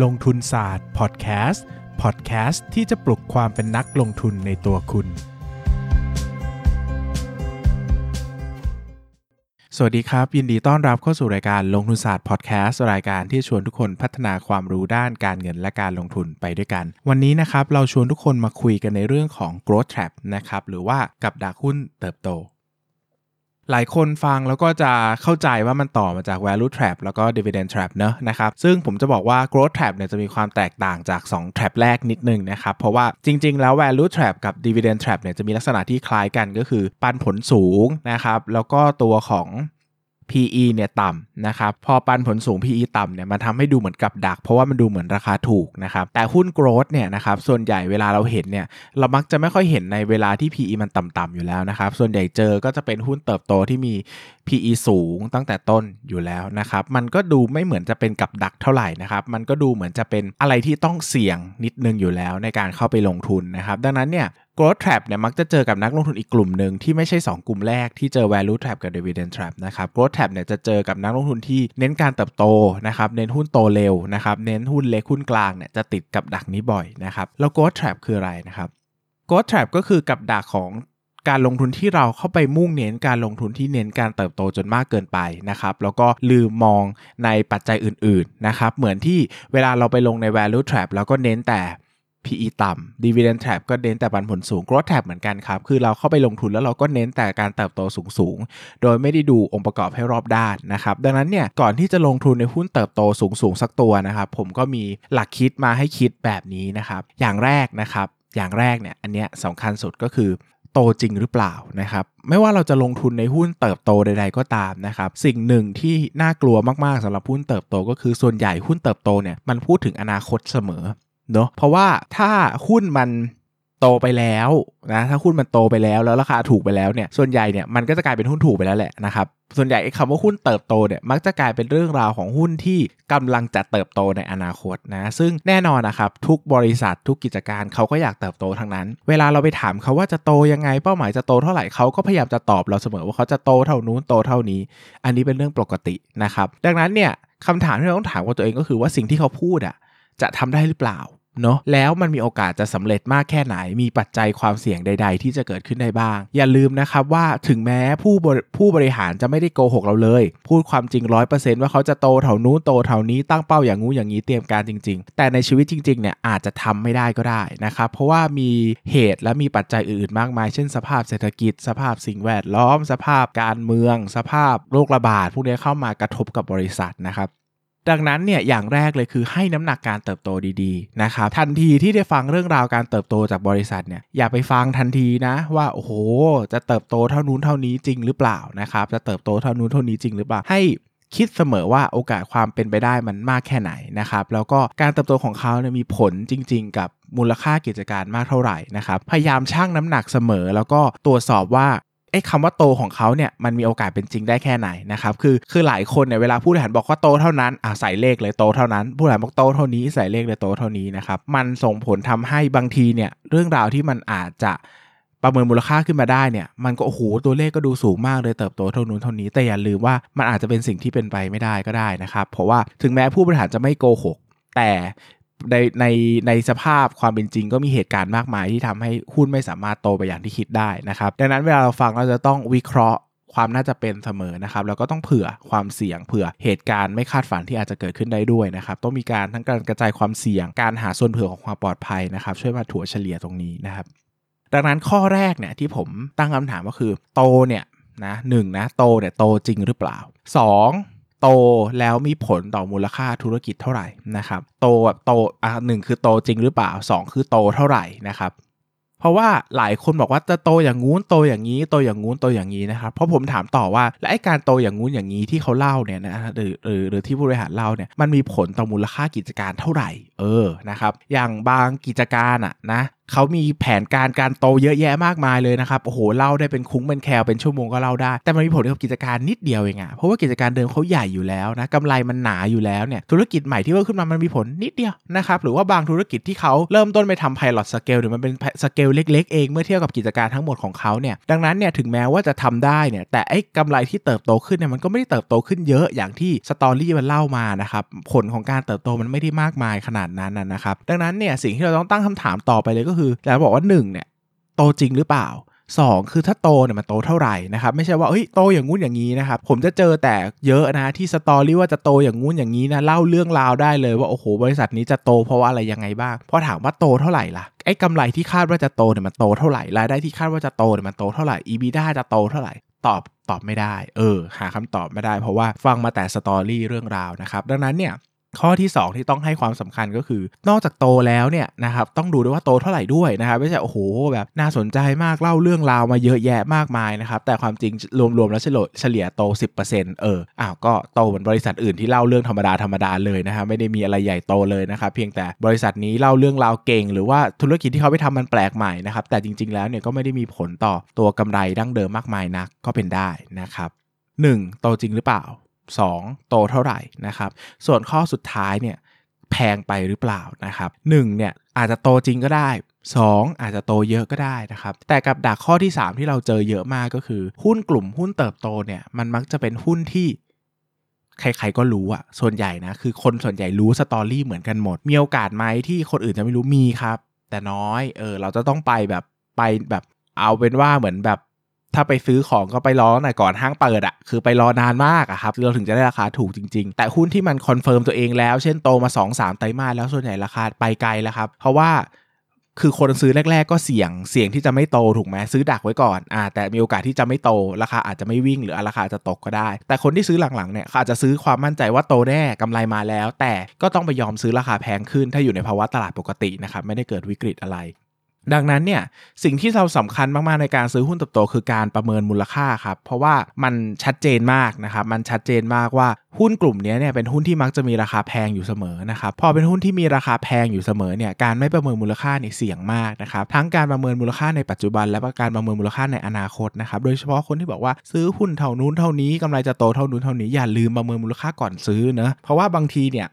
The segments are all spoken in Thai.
ลงทุนศาสตร์พอดแคสต์พอดแคสต์ที่จะปลุกความเป็นนักลงทุนในตัวคุณ สวัสดีครับ ยินดีต้อนรับเข้าสู่รายการลงทุนศาสตร์พอดแคสต์รายการที่ชวนทุกคนพัฒนาความรู้ด้านการเงินและการลงทุนไปด้วยกัน วันนี้นะครับเราชวนทุกคนมาคุยกันในเรื่องของ growth trap นะครับหรือว่ากับดักหุ้นเติบโต หลายคนฟังแล้วก็จะเข้าใจว่ามันต่อมาจาก value trap แล้วก็ dividend trap เนอะนะครับ ซึ่งผมจะบอกว่า growth trap เนี่ยจะมีความแตกต่างจาก 2 trap แรกนิดนึงนะครับ เพราะว่าจริง ๆ แล้ว value trap กับ dividend trap เนี่ยจะมีลักษณะที่คล้ายกันก็คือปันผลสูงนะครับ แล้วก็ตัวของ PE เนี่ยต่ำนะครับพอปันผลสูง PE ต่ำเนี่ยมันทำให้ดูเหมือนกับดัก เพราะว่ามันดูเหมือนราคาถูกนะครับแต่หุ้น growth เนี่ยนะครับส่วนใหญ่เวลาเราเห็นเนี่ยเรามักจะไม่ค่อยเห็นในเวลาที่ PE มันต่ำๆอยู่แล้วนะครับส่วนใหญ่เจอก็จะเป็นหุ้นเติบโตที่มี PE สูงตั้งแต่ต้นอยู่แล้วนะครับมันก็ดูไม่เหมือนจะเป็นกับดักเท่าไหร่นะครับมันก็ดูเหมือนจะเป็นอะไรที่ต้องเสี่ยงนิดนึงอยู่แล้วในการเข้าไปลงทุนนะครับดังนั้นเนี่ย growth trap เนี่ยมักจะเจอกับนักลงทุนอีกกลุ่มหนึ่งที่ไม่ใช่ 2 กลุ่มแรกที่เจอ value trap กับ dividend trap นะครับ growth trap เนี่ยจะเจอกับนักลงทุนที่เน้นการเติบโตนะครับเน้นหุ้นโตเร็วนะครับเน้นหุ้นเล็กหุ้นกลางเนี่ยจะติดกับดักนี้บ่อยนะครับแล้ว growth trap คืออะไรนะครับ growth trap ก็คือกับดักของการลงทุนที่เราเข้าไปมุ่งเน้นการลงทุนที่เน้นการเติบโตจนมากเกินไปนะครับแล้วก็ลืมมองในปัจจัยอื่นๆนะครับเหมือนที่เวลาเราไปลงใน value trap แล้วก็เน้นแต่ PE ต่ำ dividend trap ก็เน้นแต่ปันผลสูง growth trap เหมือนกันครับ คือเราเข้าไปลงทุนแล้วเราก็เน้นแต่การเติบโตสูงๆ โดยไม่ได้ดูองค์ประกอบให้รอบด้านนะครับ ดังนั้นเนี่ย ก่อนที่จะลงทุนในหุ้นเติบโตสูงๆ สักตัวนะครับ ผมก็มีหลักคิดมาให้คิดแบบนี้นะครับ อย่างแรกนะครับ อย่างแรกเนี่ย อันเนี้ยสำคัญสุดก็คือโตจริงหรือเปล่านะครับไม่ว่าเราจะลงทุนในหุ้นเติบโตใด ๆ ก็ตามนะครับสิ่งหนึ่งที่น่ากลัวมากๆสำหรับหุ้นเติบโตก็คือส่วนใหญ่หุ้นเติบโตเนี่ยมันพูดถึงอนาคตเสมอ เนาะเพราะว่าถ้าหุ้นมันโตไปแล้วนะถ้าหุ้นมันโตไปแล้วแล้วราคาถูกไปแล้วเนี่ยส่วนใหญ่เนี่ยมันก็จะกลายเป็นหุ้นถูกไปแล้วแหละนะครับส่วนใหญ่ไอ้คำว่าหุ้นเติบโตเนี่ยมักจะกลายเป็นเรื่องราวของหุ้นที่กำลังจะเติบโตในอนาคตนะซึ่งแน่นอนนะครับทุกบริษัททุกกิจการเขาก็อยากเติบโตทั้งนั้น เวลาเราไปถามเขาว่าจะโตยังไงเป้าหมายจะโตเท่าไหร่เขาก็พยายามจะตอบเราเสมอว่าเขาจะโตเท่านู้นโตเท่านี้ อันนี้เป็นเรื่องปกตินะครับดังนั้นเนี่ยคำถามที่เราต้องถามกับตัวเองก็คือว่าสิ่งที่เขาพูดอะ จะทำได้หรือเปล่าเนาะแล้วมันมีโอกาสจะสำเร็จมากแค่ไหน มีปัจจัยความเสี่ยงใด ๆ ที่จะเกิดขึ้นได้บ้าง อย่าลืมนะครับว่าถึงแม้ผู้บริผู้บริหารจะไม่ได้โกหกเราเลย พูดความจริงร้อยเปอร์เซนต์ว่าเขาจะโตเท่านู้นโตเท่านี้ตั้งเป้าอย่างงู้อย่างนี้เตรียมการจริง ๆ แต่ในชีวิตจริงๆเนี่ยอาจจะทำไม่ได้ก็ได้นะครับ เพราะว่ามีเหตุและมีปัจจัยอื่นๆมากมาย เช่นสภาพเศรษฐกิจ สภาพสิ่งแวดล้อม สภาพการเมือง สภาพโรคระบาดพวกนี้เข้ามากระทบกับบริษัทนะครับ ดังนั้นเนี่ยอย่างแรกเลยคือให้น้ำหนักการเติบโตดีๆนะครับทันทีที่ได้ฟังเรื่องราวการเติบโตจากบริษัทเนี่ยอย่าไปฟังทันทีนะว่าโอ้โห จะเติบโตเท่านู้นเท่านี้จริงหรือเปล่านะครับจะเติบโตเท่านู้นเท่านี้จริงหรือเปล่าให้คิดเสมอว่าโอกาสความเป็นไปได้มันมากแค่ไหนนะครับแล้วก็การเติบโตของเขาเนี่ยมีผลจริง ๆ กับมูลค่ากิจการมากเท่าไหร่นะครับพยายามชั่งน้ำหนักเสมอ แล้วก็ตรวจสอบว่า ไอ้คำว่าโตของเขาเนี่ยมันมีโอกาสเป็นจริงได้แค่ไหนนะครับคือคือหลายคนเนี่ยเวลาผู้บริหารบอกว่าโตเท่านั้นอ่าใส่เลขเลยโตเท่านั้น ผู้บริหารบอกโตเท่านี้ใส่เลขเลยโตเท่านี้นะครับมันส่งผลทำให้บางทีเนี่ยเรื่องราวที่มันอาจจะประเมินมูลค่าขึ้นมาได้เนี่ยมันก็โอ้โหตัวเลขก็ดูสูงมากเลยเติบโตเท่านู้นเท่านี้ แต่อย่าลืมว่ามันอาจจะเป็นสิ่งที่เป็นไปไม่ได้ก็ได้นะครับเพราะว่าถึงแม้ผู้บริหารจะไม่โกหกแต่ ในในในสภาพความเป็นจริงก็มีเหตุการณ์มากมายที่ทำให้หุ้นไม่สามารถโตไปอย่างที่คิดได้นะครับ ดังนั้นเวลาเราฟังเราจะต้องวิเคราะห์ความน่าจะเป็นเสมอนะครับแล้วก็ต้องเผื่อความเสี่ยง เผื่อเหตุการณ์ไม่คาดฝันที่อาจจะเกิดขึ้นได้ด้วยนะครับต้องมีการทั้งการกระจายความเสี่ยง การหาส่วนเผื่อของความปลอดภัยนะครับ ช่วยมาถัวเฉลี่ยตรงนี้นะครับ ดังนั้นข้อแรกเนี่ยที่ผมตั้งคำถามก็คือ โตเนี่ยนะหนึ่งนะโตเนี่ยโตจริงหรือเปล่า 2. โตแล้วมีผลต่อมูลค่าธุรกิจเท่าไหร่นะครับ โตแบบโตอะหนึ่งคือโตจริงหรือเปล่า 2 คือโตเท่าไหร่นะครับเพราะว่าหลายคนบอกว่าจะโตอย่างงู้นโตอย่างนี้โตอย่างงู้นโตอย่างนี้นะครับเพราะผมถามต่อว่าและไอการโตอย่างงู้นอย่างนี้ที่เขาเล่าเนี่ยนะหรือหรือหรือที่ผู้บริหารเล่าเนี่ยมันมีผลต่อมูลค่ากิจการเท่าไหร่เออนะครับอย่างบางกิจการอะนะเขามีแผนการการโตเยอะแยะมากมายเลยนะครับโอ้โหเล่าได้เป็นคุ้งเป็นแควเป็นชั่วโมงก็เล่าได้ แต่มันมีผลกับกิจการนิดเดียวเองอะเพราะว่ากิจการเดิมเขาใหญ่อยู่แล้วนะกำไรมันหนาอยู่แล้วเนี่ยธุรกิจใหม่ที่เพิ่มขึ้นมามันมีผลนิดเดียวนะครับหรือว่าบางธุรกิจที่เขาเริ่มต้นไปทำ pilot scale หรือมันเป็นสเกลเล็ก ๆ เองเมื่อเทียบกับกิจการทั้งหมดของเขาเนี่ยดังนั้นเนี่ยถึงแม้ว่าจะทำได้เนี่ยแต่ไอ้กำไรที่เติบโตขึ้นเนี่ยมันก็ไม่ได้เติบโตขึ้นเยอะอย่างที่ story มันเล่ามานะครับผลของการเติบโตมันไม่ได้มากมายขนาดนั้นนะครับดังนั้นเนี่ยสิ่งที่เราต้องตั้งคำถามต่อไปเลยก็คือแล้วบอกว่า1เนี่ยโตจริงหรือเปล่า 2 คือถ้าโตเนี่ยมันโตเท่าไหร่นะครับไม่ใช่ว่าเฮ้ยโตอย่างงู้นอย่างนี้นะครับผมจะเจอแต่เยอะนะที่สตอรี่ว่าจะโตอย่างงู้นอย่างนี้นะเล่าเรื่องราวได้เลยว่าโอ้โหบริษัทนี้จะโตเพราะว่าอะไรยังไงบ้างพอถามว่าโตเท่าไหร่ล่ะไอ้กำไรที่คาดว่าจะโตเนี่ยมันโตเท่าไหร่รายได้ที่คาดว่าจะโตเนี่ยมันโตเท่าไหร่ EBITDA จะโตเท่าไหร่ตอบตอบไม่ได้ เออ หาคำตอบไม่ได้ เพราะว่าฟังมาแต่สตอรี่เรื่องราวนะครับ ดังนั้นเนี่ย ข้อที่ 2 ที่ต้องให้ความสำคัญก็คือ นอกจากโตแล้วเนี่ยนะครับต้องดูด้วยว่าโตเท่าไหร่ด้วยนะครับไม่ใช่โอ้โหแบบน่าสนใจมากเล่าเรื่องราวมาเยอะแยะมากมายนะครับแต่ความจริงรวมๆแล้วเฉลี่ยโต 10%เอออ้าวก็โตเหมือนบริษัทอื่นที่เล่าเรื่องธรรมดาธรรมดาเลยนะครับไม่ได้มีอะไรใหญ่โตเลยนะครับเพียงแต่บริษัทนี้เล่าเรื่องราวเก่ง หรือว่าธุรกิจที่เขาไปทำมันแปลกใหม่นะครับแต่จริง ๆแล้วเนี่ยก็ไม่ได้มีผลต่อตัวกำไรดั้งเดิมมากมายนักก็เป็นได้นะครับ 1. โตจริงหรือเปล่า 2. โตเท่าไหร่นะครับ ส่วนข้อสุดท้ายเนี่ยแพงไปหรือเปล่านะครับ1เนี่ยอาจจะโตจริงก็ได้ 2 อาจจะโตเยอะก็ได้นะครับ แต่กับดักข้อที่ 3 ที่เราเจอเยอะมากก็คือ หุ้นกลุ่มหุ้นเติบโตเนี่ยมันมักจะเป็นหุ้นที่ใครๆก็รู้อะส่วนใหญ่นะ คือคนส่วนใหญ่รู้สตอรี่เหมือนกันหมด มีโอกาสไหมที่คนอื่นจะไม่รู้มีครับ แต่น้อย เออ เราจะต้องไปแบบไปแบบเอาเป็นว่าเหมือนแบบ ถ้าไปซื้อของก็ไปรอหน่อยก่อนห้างเปิดอะคือไปรอนานมากอะครับเราถึงจะได้ราคาถูกจริง ๆ แต่หุ้นที่มัน confirm ตัวเองแล้วเช่นโตมา 2-3 ไตรมาสแล้วส่วนใหญ่ราคาไปไกลแล้วครับ เพราะว่าคือคนซื้อแรก ๆ ก็เสี่ยงเสี่ยงที่จะไม่โตถูกไหมซื้อดักไว้ก่อนอ่าแต่มีโอกาสที่จะไม่โต ราคาอาจจะไม่วิ่งหรือราคาจะตกก็ได้ แต่คนที่ซื้อหลังๆเนี่ยอาจจะซื้อความมั่นใจว่าโตแน่กำไรมาแล้ว แต่ก็ต้องไปยอมซื้อราคาแพงขึ้นถ้าอยู่ในภาวะตลาดปกตินะครับไม่ได้เกิดวิกฤตอะไร ดังนั้นเนี่ยสิ่งที่เราสำคัญมากๆในการซื้อหุ้นเติบโตคือการประเมินมูลค่าครับเพราะว่ามันชัดเจนมากนะครับมันชัดเจนมากว่าหุ้นกลุ่มนี้เนี่ยเป็นหุ้นที่มักจะมีราคาแพงอยู่เสมอนะครับพอเป็นหุ้นที่มีราคาแพงอยู่เสมอเนี่ยการไม่ประเมินมูลค่าเนี่ยเสี่ยงมากนะครับทั้งการประเมินมูลค่าในปัจจุบัน และการประเมินมูลค่าในอนาคตนะครับโดยเฉพาะคนที่บอกว่าซื้อหุ้นเท่านู้นเท่านี้กำไรจะโตเท่านู้นเท่านี้อย่าลืมประเมินมูลค่าก่อนซื้อเนะเพราะว่าบางทีเนี่ย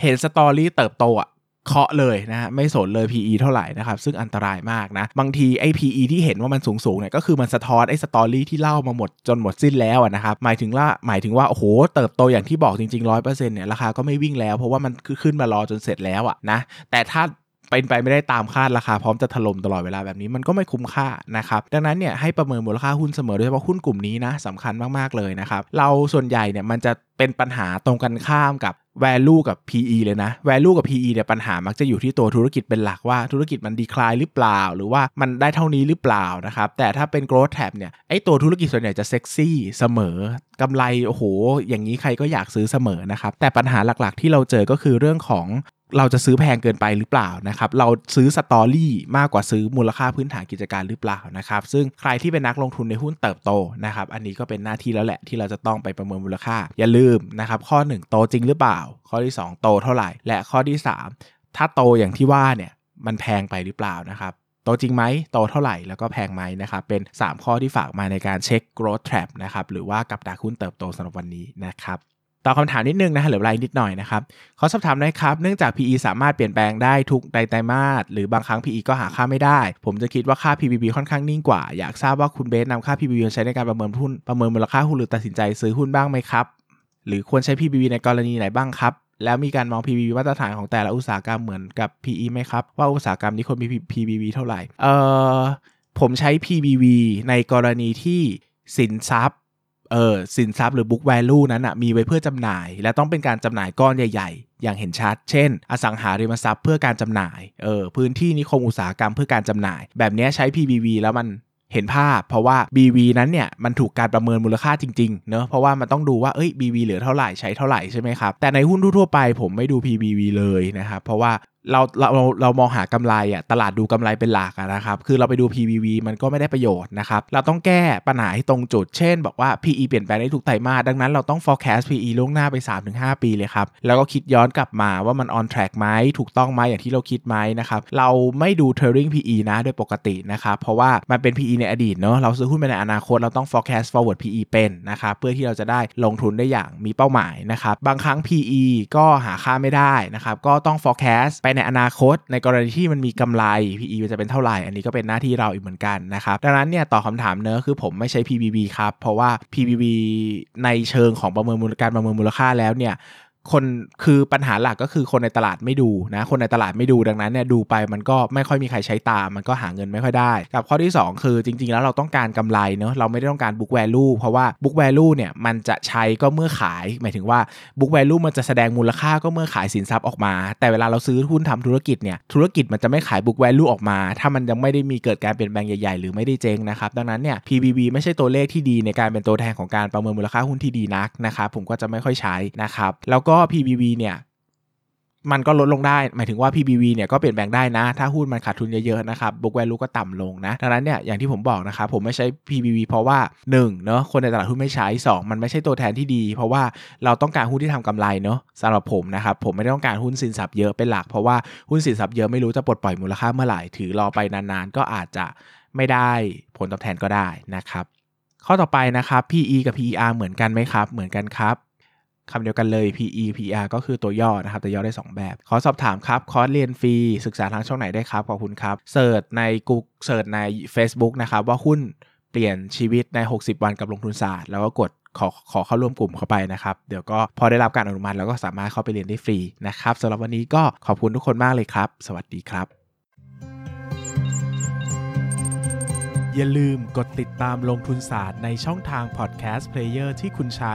เห็น story เติบโตอะ เคาะเลยนะฮะไม่สนเลย PE เท่าไหร่นะครับ ซึ่งอันตรายมากนะ บางทีไอ้ PE ที่เห็นว่ามันสูงสูงเนี่ยก็คือมันสะท้อนไอ้ story ที่เล่ามาหมดจนหมดสิ้นแล้วนะครับหมายถึงว่าหมายถึงว่า โอ้โห เติบโตอย่างที่บอกจริงๆร้อยเปอร์เซ็นต์เนี่ยราคาก็ไม่วิ่งแล้ว เพราะว่ามันขึ้นมารอจนเสร็จแล้วอะนะแต่ถ้า เป็นไปไม่ได้ตามคาดราคาพร้อมจะถล่มตลอดเวลาแบบนี้มันก็ไม่คุ้มค่านะครับดังนั้นเนี่ยให้ประเมินมูลค่าหุ้นเสมอโดยเฉพาะหุ้นกลุ่มนี้นะสำคัญมากๆเลยนะครับเราส่วนใหญ่เนี่ยมันจะเป็นปัญหาตรงกันข้ามกับ value กับ PE เลยนะ value กับ PE เนี่ยปัญหามักจะอยู่ที่ตัวธุรกิจเป็นหลักว่าธุรกิจมันดีคลายหรือเปล่า หรือว่ามันได้เท่านี้หรือเปล่านะครับแต่ถ้าเป็น growth tab เนี่ยไอตัวธุรกิจส่วนใหญ่จะเซ็กซี่เสมอกำไรโอ้โหอย่างนี้ใครก็อยากซื้อเสมอนะครับแต่ปัญหาหลักๆ ที่เราเจอก็คือเรื่องของ เราจะซื้อแพงเกินไปหรือเปล่านะครับ เราซื้อสตอรี่มากกว่าซื้อมูลค่าพื้นฐานกิจการหรือเปล่านะครับ ซึ่งใครที่เป็นนักลงทุนในหุ้นเติบโตนะครับ อันนี้ก็เป็นหน้าที่แล้วแหละที่เราจะต้องไปประเมินมูลค่า อย่าลืมนะครับ ข้อ 1 โตจริงหรือเปล่า ข้อที่ 2 โตเท่าไหร่ และข้อที่ 3 ถ้าโตอย่างที่ว่าเนี่ยมันแพงไปหรือเปล่านะครับโตจริงไหมโตเท่าไหร่แล้วก็แพงไหมนะครับ เป็น 3 ข้อที่ฝากมาในการเช็ค growth trap นะครับ หรือว่ากับดักหุ้นเติบโตสำหรับวันนี้นะครับ ตอบคำถามนิดนึงนะเหลือเวลานิดหน่อยนะครับขาสอบถามนะครับ เนื่องจาก PE สามารถเปลี่ยนแปลงได้ทุกไตรมาสหรือบางครั้ง PE ก็หาค่าไม่ได้ ผมจะคิดว่าค่า PBB ค่อนข้างนิ่งกว่า อยากทราบว่าคุณเบสนำค่า PBB ใช้ในการประเมินหุ้นประเมินมูลค่าหุ้นหรือตัดสินใจซื้อหุ้นบ้างไหมครับ หรือควรใช้ PBB ในกรณีไหนบ้างครับแล้วมีการมอง PBB มาตรฐานของแต่ละอุตสาหกรรมเหมือนกับ PE ไหมครับ ว่าอุตสาหกรรมนี้ควรมี PBB เท่าไหร่เอ่อผมใช้ PBB ในกรณีที่สินทรัพย์ เออสินทรัพย์หรือ book value นั้นอะมีไว้เพื่อจำหน่าย และต้องเป็นการจำหน่ายก้อนใหญ่ ๆ อย่างเห็นชัด เช่น อสังหาริมทรัพย์เพื่อการจำหน่ายเออพื้นที่นิคมอุตสาหกรรมเพื่อการจำหน่าย แบบนี้ใช้ PBV แล้วมันเห็นภาพ เพราะว่า BV นั้นเนี่ยมันถูกการประเมินมูลค่าจริงๆเนอะเพราะว่ามันต้องดูว่าเอ้ย BV เหลือเท่าไหร่ใช้เท่าไหร่ใช่ไหมครับแต่ในหุ้นทั่วไปผมไม่ดู PBV เลยนะครับเพราะว่าเราเราเราเรามองหากำไรอะตลาดดูกำไรเป็นหลักนะครับ คือเราไปดู PBV มันก็ไม่ได้ประโยชน์นะครับ เราต้องแก้ปัญหาให้ตรงจุด เช่น บอกว่า PE เปลี่ยนแปลงได้ทุกไตรมาสดังนั้นเราต้อง forecast PE ล่วงหน้าไป 3-5 ปีเลยครับ แล้วก็คิดย้อนกลับมาว่ามัน on track ไหมถูกต้องไหมอย่างที่เราคิดไหมนะครับ เราไม่ดู trailing PE นะโดยปกตินะครับ เพราะว่ามันเป็น PE ในอดีตเนาะเราซื้อหุ้นไปในอนาคตเราต้อง forecast forward PE เป็นนะครับเพื่อที่เราจะได้ลงทุนได้อย่างมีเป้าหมายนะครับบางครั้ง PE ก็หาค่าไม่ได้นะครับก็ต้อง forecast ไปในอนาคต ในกรณีที่มันมีกำไร PE จะเป็นเท่าไหร่ อันนี้ก็เป็นหน้าที่เราอีกเหมือนกันนะครับ ดังนั้นเนี่ยตอบคาถามเนอะคือผมไม่ใช่ PBB ครับ เพราะว่า PBB ในเชิงของประเมินมูลการประเมินมูลค่าแล้วเนี่ย คนคือปัญหาหลักก็คือคนในตลาดไม่ดูนะคนในตลาดไม่ดูดังนั้นเนี่ยดูไปมันก็ไม่ค่อยมีใครใช้ตามมันก็หาเงินไม่ค่อยได้ กับข้อที่ 2 คือจริง ๆ แล้วเราต้องการกำไรเนาะเราไม่ได้ต้องการ book value เพราะว่า book value เนี่ยมันจะใช้ก็เมื่อขาย หมายถึงว่า book value มันจะแสดงมูลค่าก็เมื่อขายสินทรัพย์ออกมา แต่เวลาเราซื้อหุ้นทำธุรกิจเนี่ยธุรกิจมันจะไม่ขาย book value ออกมา ถ้ามันยังไม่ได้มีเกิดการเปลี่ยนแปลงใหญ่ๆ หรือไม่ได้เจ๊งนะครับดังนั้นเนี่ย PBB ไม่ใช่ตัวเลขที่ดีในการเป็นตัวแทนของการประเมินมูลค่าหุ้นที่ดีนักนะครับผมก็จะไม่ค่อยใช้นะครับแล้วก็็ PBB เนี่ยมันก็ลดลงได้ หมายถึงว่า PBV เนี่ยก็เปลี่ยนแปลงได้นะ ถ้าหุ้นมันขาดทุนเยอะๆนะครับ book value ก็ต่ำลงนะ ดังนั้นเนี่ย อย่างที่ผมบอกนะครับ ผมไม่ใช้ PBV เพราะว่า 1. เนาะคนในตลาดหุ้นไม่ใช้ 2. มันไม่ใช่ตัวแทนที่ดี เพราะว่าเราต้องการหุ้นที่ทำกำไรเนาะสำหรับผมนะครับ ผมไม่ได้ต้องการหุ้นสินทรัพย์เยอะเป็นหลัก เพราะว่าหุ้นสินทรัพย์เยอะไม่รู้จะปลดปล่อยมูลค่าเมื่อไหร่ ถือรอไปนานๆ ก็อาจจะไม่ได้ผลตอบแทนก็ได้นะครับ ข้อต่อไปนะครับ PE กับ PER เหมือนกันไหมครับ เหมือนกันครับ คำเดียวกันเลย PE PR ก็คือตัวย่อนะครับแต่ย่อได้ 2 แบบ ขอสอบถามครับ คอร์สเรียนฟรี ศึกษาทางช่องไหนได้ครับ ขอบคุณครับเสิร์ชใน Google search ใน Facebook นะครับว่าหุ้นเปลี่ยนชีวิตใน 60 วันกับลงทุนศาสตร์ แล้วก็กดขอขอเข้าร่วมกลุ่มเข้าไปนะครับ เดี๋ยวก็พอได้รับการอนุมัติแล้วก็สามารถเข้าไปเรียนได้ฟรีนะครับสำหรับวันนี้ก็ขอบคุณทุกคนมากเลยครับ สวัสดีครับ อย่าลืมกดติดตามลงทุนศาสตร์ในช่องทาง podcast player ที่คุณใช้